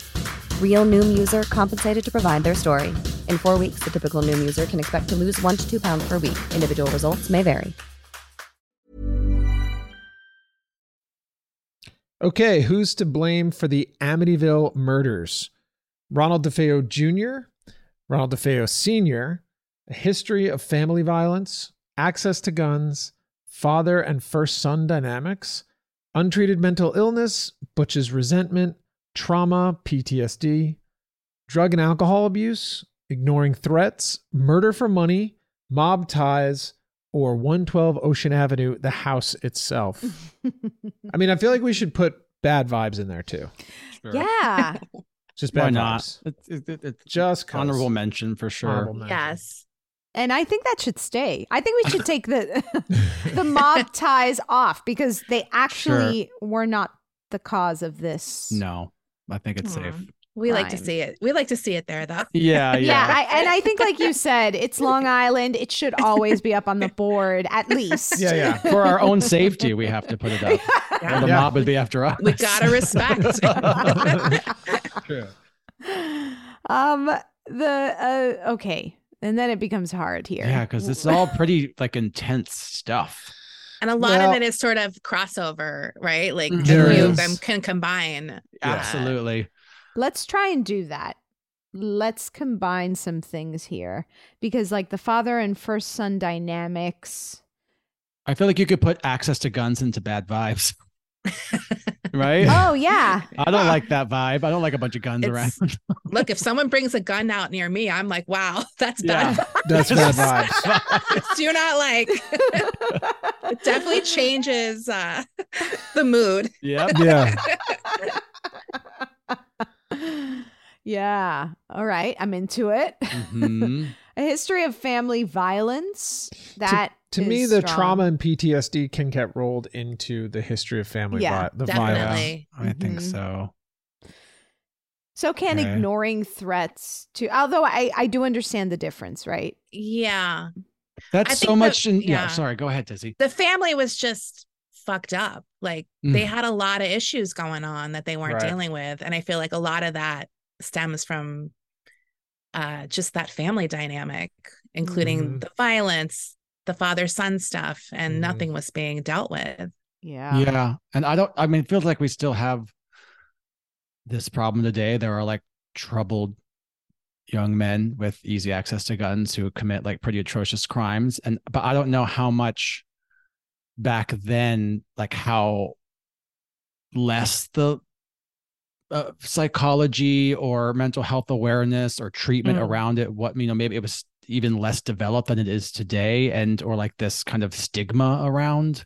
Real Noom user compensated to provide their story. In four weeks, the typical Noom user can expect to lose one to two pounds per week. Individual results may vary. Okay, who's to blame for the Amityville murders? Ronald DeFeo Jr., Ronald DeFeo Sr., a history of family violence, access to guns, father and first son dynamics, untreated mental illness, Butch's resentment, trauma, PTSD, drug and alcohol abuse, ignoring threats, murder for money, mob ties, or 112 Ocean Avenue, the house itself. I mean, I feel like we should put bad vibes in there too. Yeah. <laughs> Just Why bad not? vibes. It's, it's, it's Just 'cause. honorable mention for sure. Mention. Yes. And I think that should stay. I think we should <laughs> take the <laughs> the mob ties off because they actually were not the cause of this. No, I think it's safe. We like to see it. We like to see it there, though. <laughs> Yeah, yeah. Yeah, I, and I think, like you said, it's <laughs> Long Island. It should always be up on the board, at least. Yeah, yeah. For our own safety, we have to put it up. <laughs> Or the Yeah. mob would be after us. We gotta respect. True. Um. The uh. Okay. And then it becomes hard here. Yeah, because it's all pretty like intense stuff. And a lot Well- of it is sort of crossover, right? Like the There few of them can combine. Uh, Absolutely. Let's try and do that. Let's combine some things here because, like, the father and first son dynamics. I feel like you could put access to guns into bad vibes. <laughs> right? Oh <laughs> yeah. I don't like that vibe. I don't like a bunch of guns It's- around. <laughs> Look, if someone brings a gun out near me, I'm like, wow, <laughs> that's bad. Yeah. That's bad vibes. Do not like. it definitely changes uh, the mood. yep. Yeah. yeah. All right. I'm into it. Mhm. A history of family violence. That to me, is the strong. trauma and PTSD can get rolled into the history of family Yeah, vi- the violence. Definitely. I think Mhm. so. So can Okay. ignoring threats to although I I do understand the difference, right? Yeah. That's I so much. that- in, yeah. yeah. Sorry. Go ahead, Desi. The family was just fucked up. Like they Mm. had a lot of issues going on that they weren't Right. dealing with. And I feel like a lot of that stems from uh just that family dynamic, including Mhm. the violence, the father son stuff, and Mhm. nothing was being dealt with. Yeah. Yeah. And I don't, I mean, it feels like we still have this problem today. There are like troubled young men with easy access to guns who commit like pretty atrocious crimes. And, but I don't know how much back then, like how less the uh, psychology or mental health awareness or treatment Mm. around it, what, you know, maybe it was even less developed than it is today. And, or like this kind of stigma around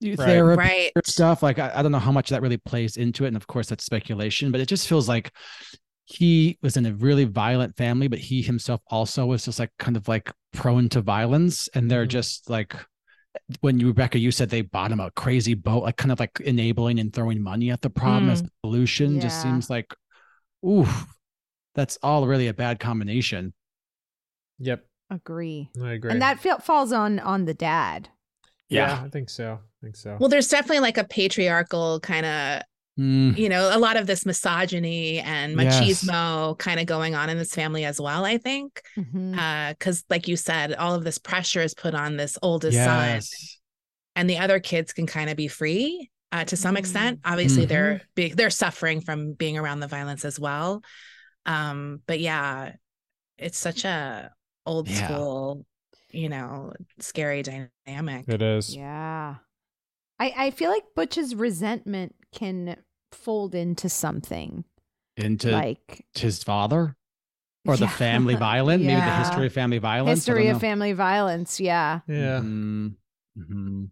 Right. therapy Right. or stuff. Like I, I don't know how much that really plays into it, and of course that's speculation. But it just feels like he was in a really violent family, but he himself also was just like kind of like prone to violence, and they're Mhm. just like when you Rebecca, you said they bought him a crazy boat, like kind of like enabling and throwing money at the problem as mm. a solution. Just seems like, ooh, that's all really a bad combination. Yep. Agree. I agree. And that feel, falls on on the dad. yeah, I think so. I think so. Well, there's definitely like a patriarchal kind of Mm, you know, a lot of this misogyny and Yes. machismo kind of going on in this family as well, I think. Because, like you said, all of this pressure is put on this oldest son, and the other kids can kind of be free uh, to some Mm. extent. Obviously, Mm-hmm. they're be- they're suffering from being around the violence as well. Um, but yeah, it's such a old Yeah. school, you know, scary dynamic. it is. Yeah. I I feel like Butch's resentment can fold into something Into like his father or the family <laughs> violence, maybe the history of family violence. I history of family violence. Yeah. Yeah. Mhm. Mhm.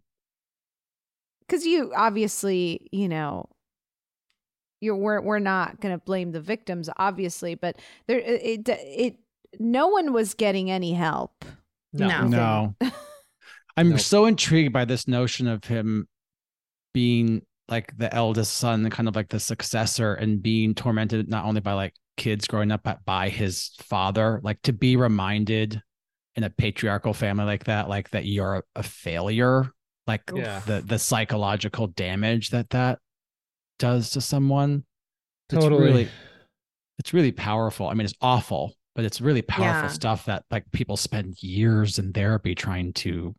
because you obviously you know you're we're, we're not going to blame the victims obviously but there it, it it no one was getting any help No. No. I'm Nope. so intrigued by this notion of him being like the eldest son, kind of like the successor, and being tormented not only by like kids growing up, but by his father. Like to be reminded in a patriarchal family like that, like that you're a failure, like Yeah. the the psychological damage that that does to someone. It's Totally. really, it's really powerful. I mean, it's awful, but it's really powerful Yeah. stuff that like people spend years in therapy trying to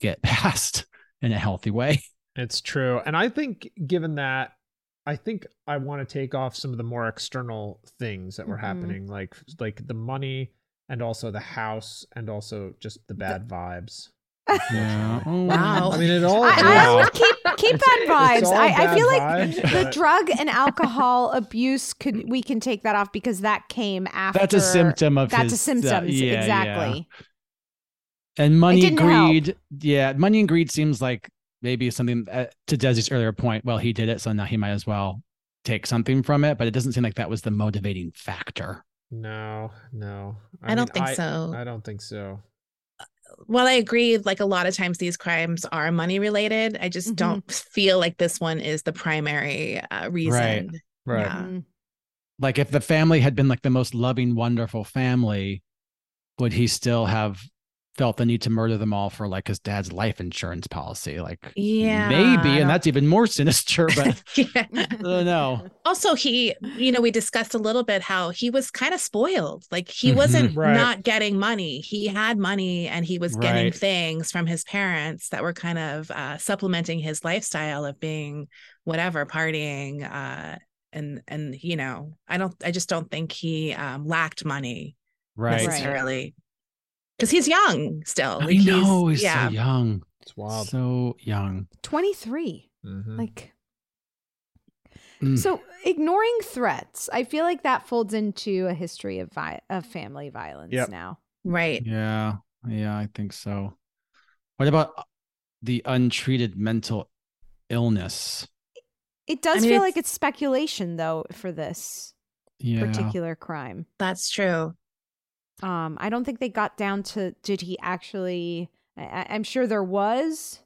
get <laughs> past in a healthy way. It's true. And I think given that I think I want to take off some of the more external things that were Mhm. happening like like the money and also the house and also just the bad vibes. <laughs> Yeah. Wow. I mean it all I, I is- would keep keep It's- bad vibes it's all I, I feel like vibes, the but- drug and <laughs> alcohol abuse could we can take that off because that came after That's a symptom of that's his, a uh, symptoms yeah, yeah. exactly And money, didn't help. greed. Yeah. Money and greed seems like maybe something uh, to Desi's earlier point. Well, he did it. So now he might as well take something from it. But it doesn't seem like that was the motivating factor. No, no. I don't think so. I don't think so. Well, I agree. Like a lot of times, these crimes are money related. I just Mhm. don't feel like this one is the primary uh, reason. Right. Yeah. Mm. Like if the family had been like the most loving, wonderful family, would he still have felt the need to murder them all for like his dad's life insurance policy? Like Yeah, maybe, and that's even more sinister. But <laughs> yeah. Don't. Also, he, you know, we discussed a little bit how he was kind of spoiled. Like he Mhm. wasn't Right. not getting money. He had money and he was getting Right. things from his parents that were kind of uh, supplementing his lifestyle of being whatever, partying. Uh, and, and, you know, I don't, I just don't think he um, lacked money Right. necessarily. Because he's young still. I Like, he's- know he's yeah. so young. It's wild. So young. 23 Mhm. like Mm. So ignoring threats, I feel like that folds into a history of vi- of family violence Yep. now. Right. Yeah. Yeah, I think so. What about the untreated mental illness? It does I mean, feel it's- like it's speculation though for this Yeah. particular crime. That's true. Um, I don't think they got down to did he actually? I, I- I'm sure there was.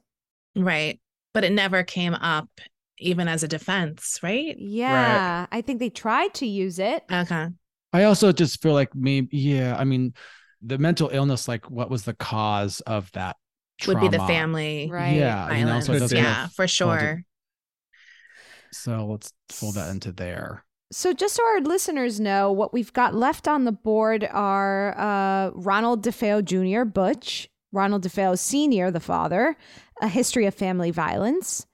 Right. But it never came up even as a defense, right? Yeah, I think they tried to use it. Okay. I also just feel like maybe, yeah, I mean, the mental illness, like what was the cause of that? Would be the family Right. Yeah, you know, so it yeah, have- for fall into- sure. So let's fold that into there. So, just so our listeners know, what we've got left on the board are uh, Ronald DeFeo Jr., Butch, Ronald DeFeo Sr., the father, A History of Family Violence,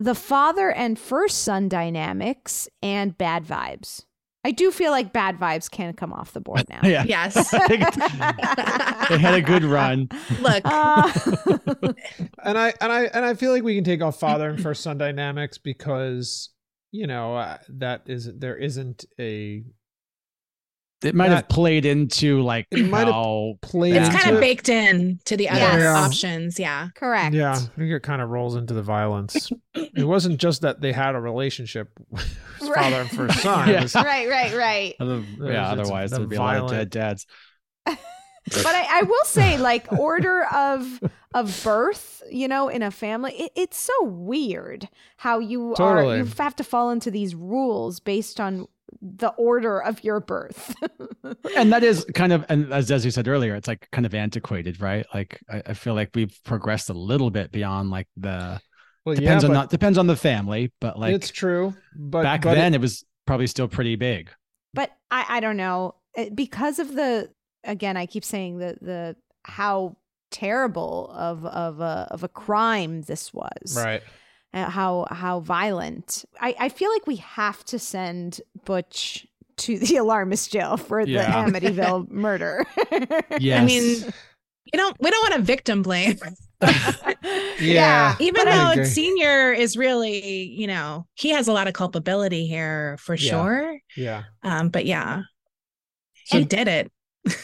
the father and first son dynamics, and bad vibes. I do feel like bad vibes can come off the board now. <laughs> Yeah. Yes. <laughs> <laughs> They had a good run. Look, Uh, and I and I and I feel like we can take off father and first son dynamics because you know uh, that is there isn't a It might have played into like It might have how played it's kind of it. baked in to the other Yes. options. Yeah. correct. Yeah, I think it kind of rolls into the violence. it wasn't just that they had a relationship <laughs> with Right. father and first <laughs> son. Yeah. Right, right, right. <laughs> Other, yeah, it's otherwise the there'd be a lot of dead dads. but I, I will say like order of of birth you know in a family it, it's so weird how you are you have to fall into these rules based on the order of your birth <laughs> And that is kind of, and as, as you said earlier, it's like kind of antiquated, right? Like I, I feel like we've progressed a little bit beyond like the well, depends yeah, on but not depends on the family, but like it's true. But back but then it- it, was probably still pretty big. but i i don't know because of the again i keep saying the the how terrible of of a of a crime this was right. uh, how how violent. I, I feel like we have to send Butch to the <laughs> alarmist jail for Yeah. the Amityville <laughs> murder. Yes. I mean, you don't. We don't want to victim blame. <laughs> Yeah. Even I though senior is really, you know, he has a lot of culpability here for Yeah. sure. Yeah. Um, but yeah, So- he did it.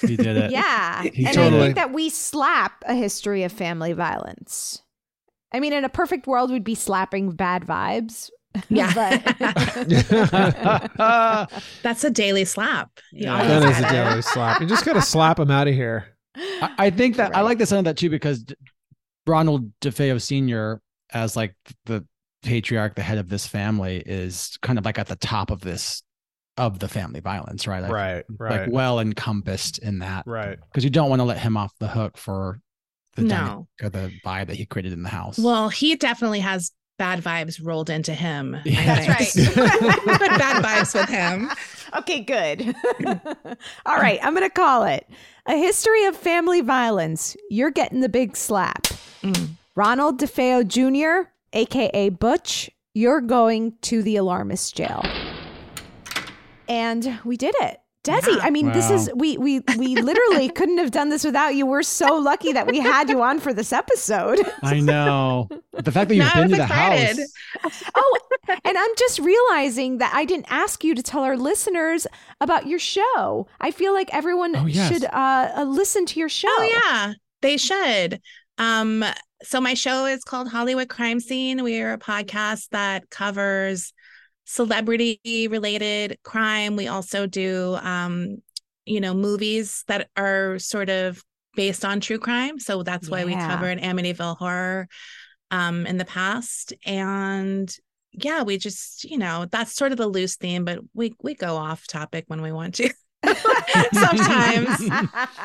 He did it. yeah, He and I think that we slap a history of family violence. I mean, in a perfect world, we'd be slapping bad vibes. <laughs> Yeah. but <laughs> That's a daily slap. You Yeah. That is a daily slap. You just gotta slap him out of here. I, I think that I like the sound of that too because D- Ronald DeFeo Sr. as like the patriarch, the head of this family, is kind of like at the top of this of the family violence, right? Like, right. Right. Like well encompassed in that right. because you don't want to let him off the hook for the No. dynamic or the vibe that he created in the house. Well, he definitely has bad vibes rolled into him. I Yeah. That's right. <laughs> Good bad <laughs> vibes with him. Okay, good. <laughs> All right, I'm going to call it a history of family violence. You're getting the big slap. Mm. Ronald DeFeo Jr., aka Butch, you're going to the alarmist jail. And we did it. Desi, Yeah. I mean, this is we we we <laughs> literally couldn't have done this without you. We're so lucky that we had you on for this episode. <laughs> I know the fact that you've Now I been to was the house. oh, and I'm just realizing that I didn't ask you to tell our listeners about your show. I feel like everyone Oh, yes. should uh, uh, listen to your show. Oh yeah, they should. Um, so my show is called Hollywood Crime Scene. We are a podcast that covers celebrity related crime. We also do um, you know, movies that are sort of based on true crime. So that's why we covered Amityville horror um in the past. And yeah, we just, you know, that's sort of the loose theme, but we we go off topic when we want to. <laughs> <laughs> Sometimes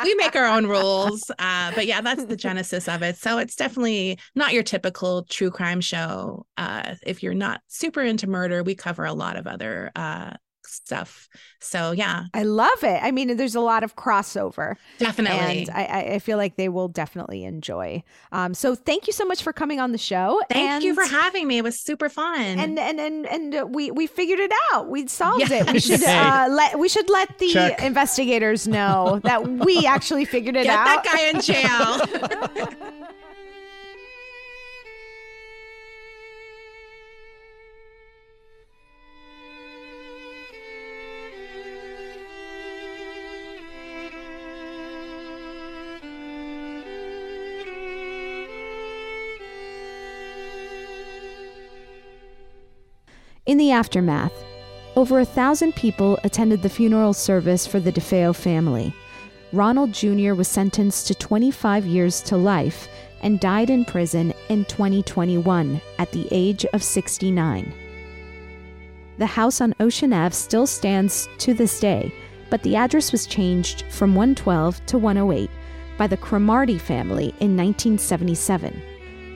we make our own rules. Uh, but yeah, that's the genesis of it. So it's definitely not your typical true crime show. Uh, if you're not super into murder, we cover a lot of other uh, stuff. So yeah, I love it. I mean, there's a lot of crossover. definitely. And I, I- I feel like they will definitely enjoy. Um, so thank you so much for coming on the show. Thank you for having me. It was super fun. and and and and uh, we we figured it out. We solved it. We Yes. should uh, let we should let the Check. investigators know that we <laughs> actually figured it Get out. that guy in jail. <laughs> <laughs> In the aftermath, over a thousand people attended the funeral service for the DeFeo family. Ronald Jr. was sentenced to 25 years to life, and died in prison in 2021 at the age of 69. The house on Ocean Ave still stands to this day, but the address was changed from 112 to 108 by the Cromartie family in 1977.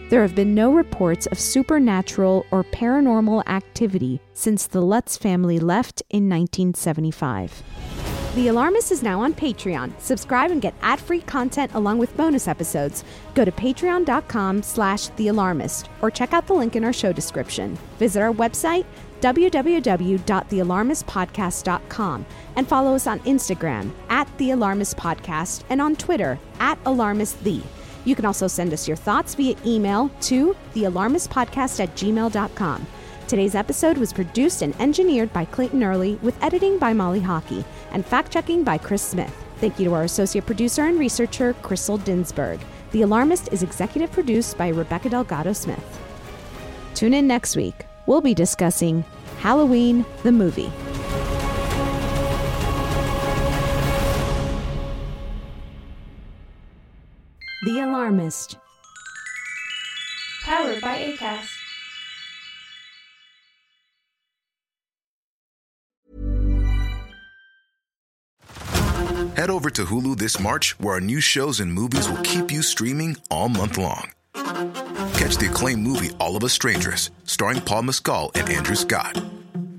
There have been no reports of supernatural or paranormal activity since the Lutz family left in 1975. The Alarmist is now on Patreon. Subscribe and get ad-free content along with bonus episodes. Go to patreon.com slash thealarmist or check out the link in our show description. Visit our website, www.thealarmistpodcast.com and follow us on Instagram at The Alarmist Podcast and on Twitter at AlarmistThe. You can also send us your thoughts via email to thealarmistpodcast at gmail.com. Today's episode was produced and engineered by Clayton Early with editing by Molly Hockey and fact checking by Chris Smith. Thank you to our associate producer and researcher, Crystal Dinsberg. The Alarmist is executive produced by Rebecca Delgado Smith. Tune in next week. We'll be discussing Halloween, the movie. The Alarmist. Powered by Acast. Head over to Hulu this March, where our new shows and movies will keep you streaming all month long. Catch the acclaimed movie All of Us Strangers, starring Paul Mescal and Andrew Scott.